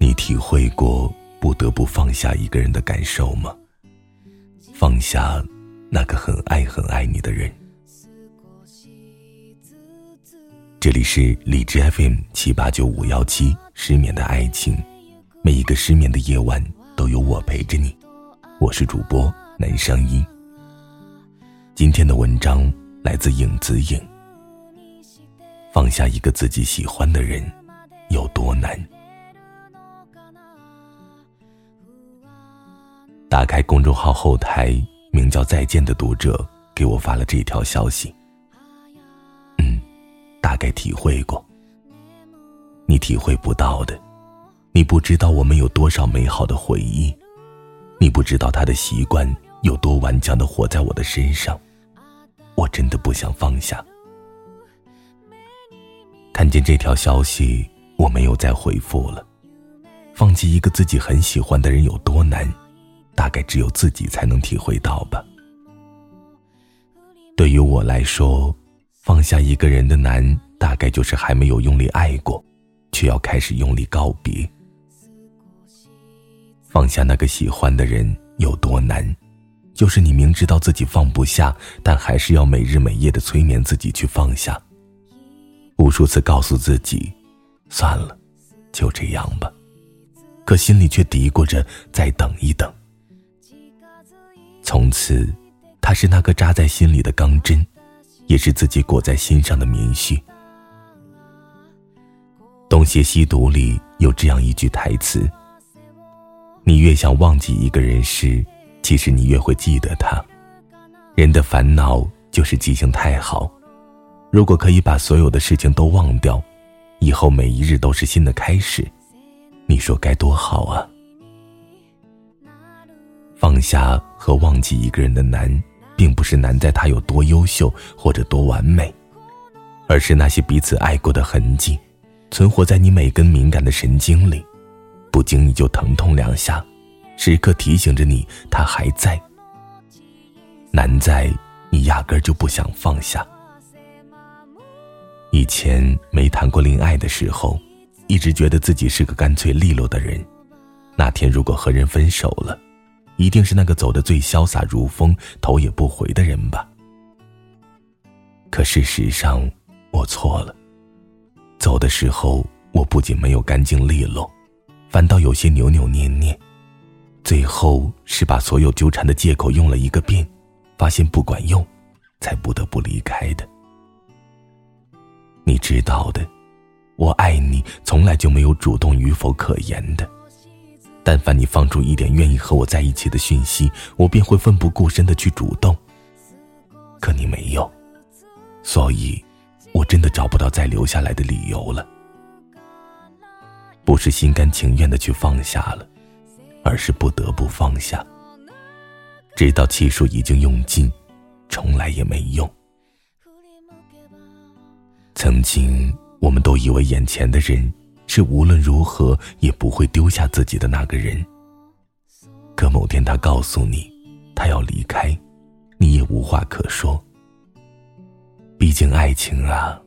你体会过不得不放下一个人的感受吗？放下那个很爱很爱你的人。这里是理智 FM 七八九五幺七失眠的爱情，每一个失眠的夜晚都有我陪着你。我是主播南商音。今天的文章来自影子影。放下一个自己喜欢的人有多难？打开公众号后台，名叫“再见”的读者给我发了这条消息。嗯，大概体会过。你体会不到的，你不知道我们有多少美好的回忆，你不知道他的习惯有多顽强的活在我的身上。我真的不想放下。看见这条消息，我没有再回复了。放弃一个自己很喜欢的人有多难？大概只有自己才能体会到吧。对于我来说，放下一个人的难，大概就是还没有用力爱过，却要开始用力告别。放下那个喜欢的人有多难？就是你明知道自己放不下，但还是要每日每夜的催眠自己去放下。无数次告诉自己，算了，就这样吧，可心里却嘀咕着再等一等。从此，他是那个扎在心里的钢针，也是自己裹在心上的棉絮。《东邪西毒》里有这样一句台词：“你越想忘记一个人时，其实你越会记得他。人的烦恼就是记性太好。如果可以把所有的事情都忘掉，以后每一日都是新的开始，你说该多好啊！”放下和忘记一个人的难，并不是难在他有多优秀或者多完美，而是那些彼此爱过的痕迹，存活在你每根敏感的神经里，不经意就疼痛两下，时刻提醒着你他还在。难在你压根就不想放下。以前没谈过恋爱的时候，一直觉得自己是个干脆利落的人，那天如果和人分手了。一定是那个走得最潇洒如风、头也不回的人吧？可事实上，我错了。走的时候，我不仅没有干净利落，反倒有些扭扭捏捏。最后是把所有纠缠的借口用了一个遍，发现不管用，才不得不离开的。你知道的，我爱你，从来就没有主动与否可言的。但凡你放出一点愿意和我在一起的讯息，我便会奋不顾身的去主动。可你没有，所以，我真的找不到再留下来的理由了。不是心甘情愿的去放下了，而是不得不放下。直到气数已经用尽，重来也没用。曾经，我们都以为眼前的人。是无论如何也不会丢下自己的那个人。可某天他告诉你，他要离开，你也无话可说。毕竟爱情啊，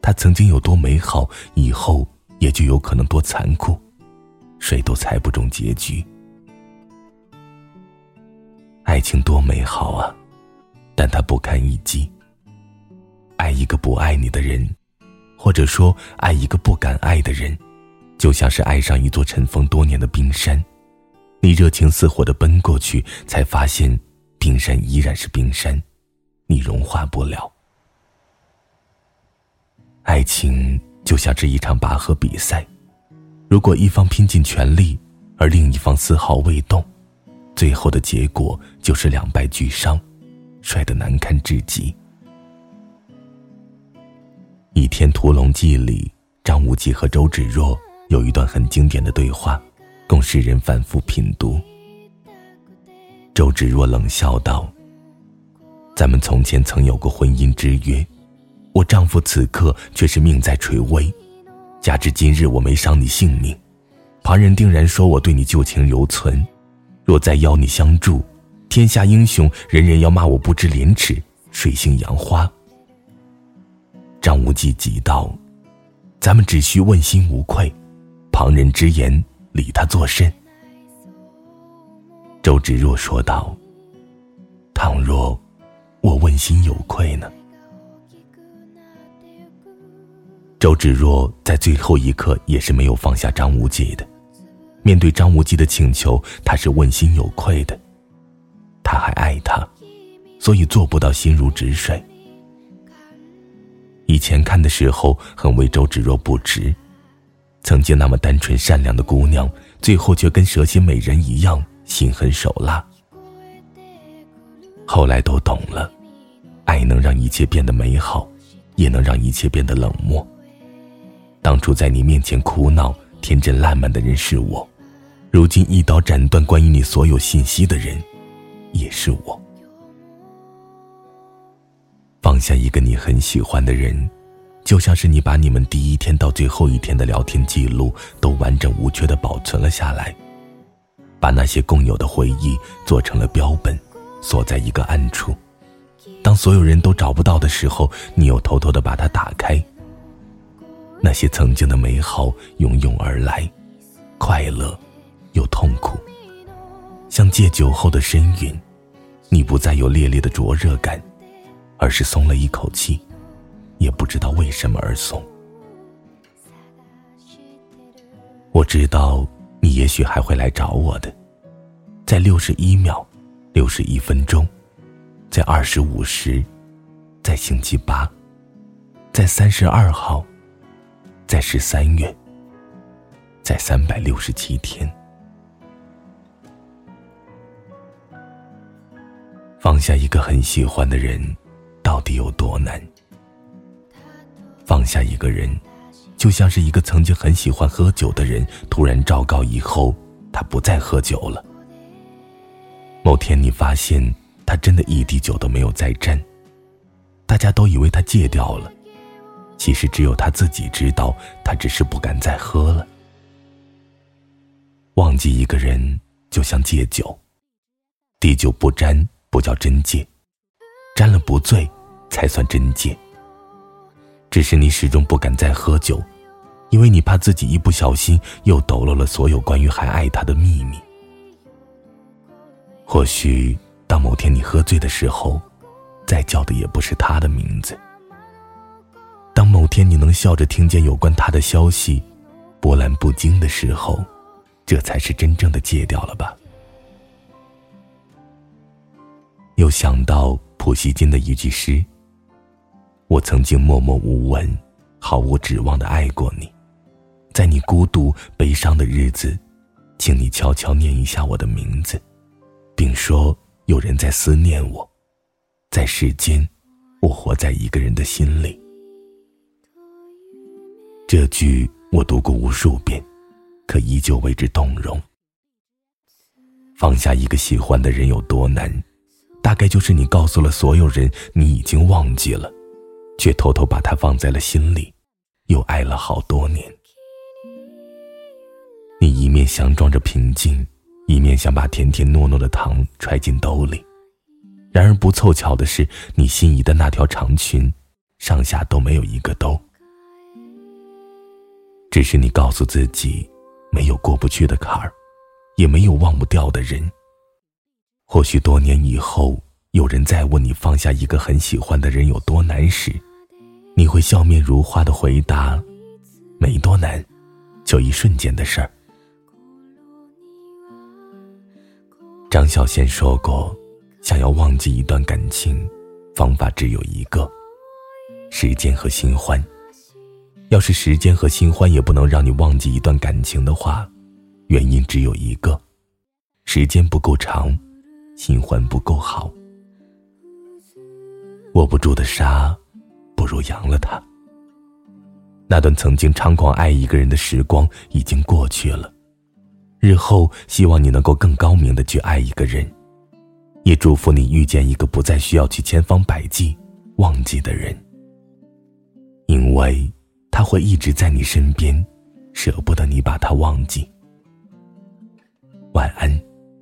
它曾经有多美好，以后也就有可能多残酷，谁都猜不中结局。爱情多美好啊，但它不堪一击。爱一个不爱你的人，或者说爱一个不敢爱的人。就像是爱上一座尘封多年的冰山，你热情似火的奔过去，才发现冰山依然是冰山，你融化不了。爱情就像是一场拔河比赛，如果一方拼尽全力，而另一方丝毫未动，最后的结果就是两败俱伤，摔得难堪至极。《倚天屠龙记》里，张无忌和周芷若。有一段很经典的对话，供世人反复品读。周芷若冷笑道：“咱们从前曾有过婚姻之约，我丈夫此刻却是命在垂危，加之今日我没伤你性命，旁人定然说我对你旧情犹存。若再邀你相助，天下英雄人人要骂我不知廉耻，水性杨花。”张无忌急道：“咱们只需问心无愧，旁人之言理他作甚？”周芷若说道：“倘若我问心有愧呢？”周芷若在最后一刻也是没有放下张无忌的。面对张无忌的请求，他是问心有愧的。他还爱他，所以做不到心如止水。以前看的时候很为周芷若不值，曾经那么单纯善良的姑娘，最后却跟蛇蝎美人一样心狠手辣。后来都懂了，爱能让一切变得美好，也能让一切变得冷漠。当初在你面前哭闹、天真烂漫的人是我，如今一刀斩断关于你所有信息的人，也是我。放下一个你很喜欢的人，就像是你把你们第一天到最后一天的聊天记录都完整无缺的保存了下来，把那些共有的回忆做成了标本，锁在一个暗处。当所有人都找不到的时候，你又偷偷的把它打开。那些曾经的美好涌涌而来，快乐又痛苦，像戒酒后的深云，你不再有烈烈的灼热感。而是松了一口气，也不知道为什么而松。我知道你也许还会来找我的，在六十一秒，六十一分钟，在二十五时，在星期八，在三十二号，在十三月，在三百六十七天，放下一个很喜欢的人。到底有多难？放下一个人，就像是一个曾经很喜欢喝酒的人，突然昭告以后他不再喝酒了。某天你发现他真的一滴酒都没有再沾，大家都以为他戒掉了，其实只有他自己知道，他只是不敢再喝了。忘记一个人，就像戒酒，滴酒不沾不叫真戒，沾了不醉。才算真戒。只是你始终不敢再喝酒，因为你怕自己一不小心又抖落了所有关于还爱他的秘密。或许当某天你喝醉的时候，再叫的也不是他的名字。当某天你能笑着听见有关他的消息，波澜不惊的时候，这才是真正的戒掉了吧？又想到普希金的一句诗。我曾经默默无闻、毫无指望的爱过你，在你孤独悲伤的日子，请你悄悄念一下我的名字，并说有人在思念我，在世间，我活在一个人的心里。这句我读过无数遍，可依旧为之动容。放下一个喜欢的人有多难，大概就是你告诉了所有人你已经忘记了。却偷偷把它放在了心里，又爱了好多年。你一面想装着平静，一面想把甜甜糯糯的糖揣进兜里。然而不凑巧的是，你心仪的那条长裙，上下都没有一个兜。只是你告诉自己，没有过不去的坎儿，也没有忘不掉的人。或许多年以后，有人再问你放下一个很喜欢的人有多难时，你会笑面如花的回答：“没多难，就一瞬间的事儿。”张小娴说过：“想要忘记一段感情，方法只有一个，时间和新欢。要是时间和新欢也不能让你忘记一段感情的话，原因只有一个：时间不够长，新欢不够好。握不住的沙。”不如扬了他。那段曾经猖狂爱一个人的时光已经过去了，日后希望你能够更高明的去爱一个人，也祝福你遇见一个不再需要去千方百计忘记的人，因为他会一直在你身边，舍不得你把他忘记。晚安，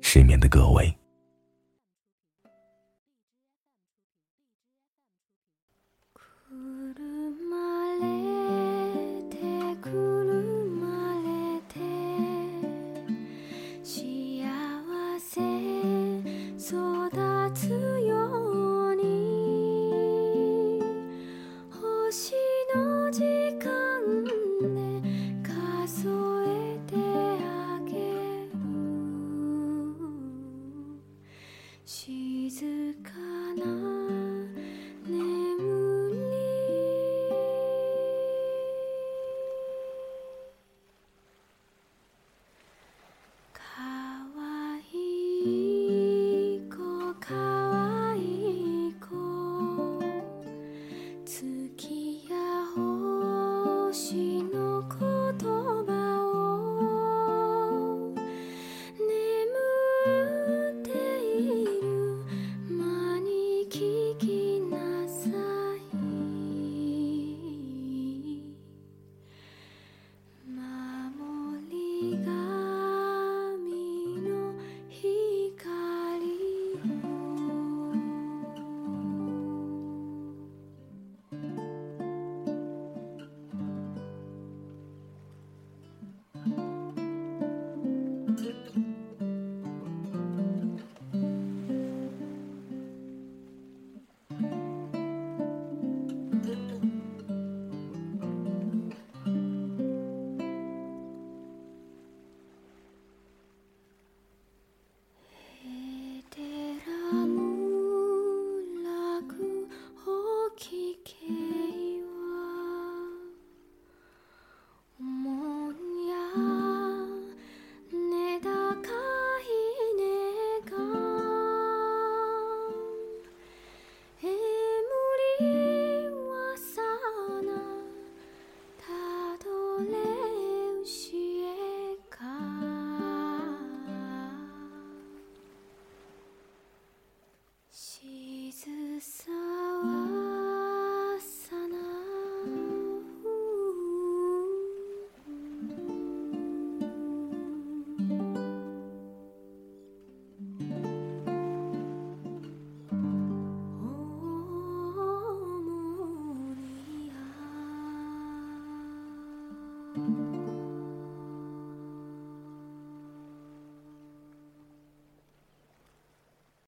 失眠的各位。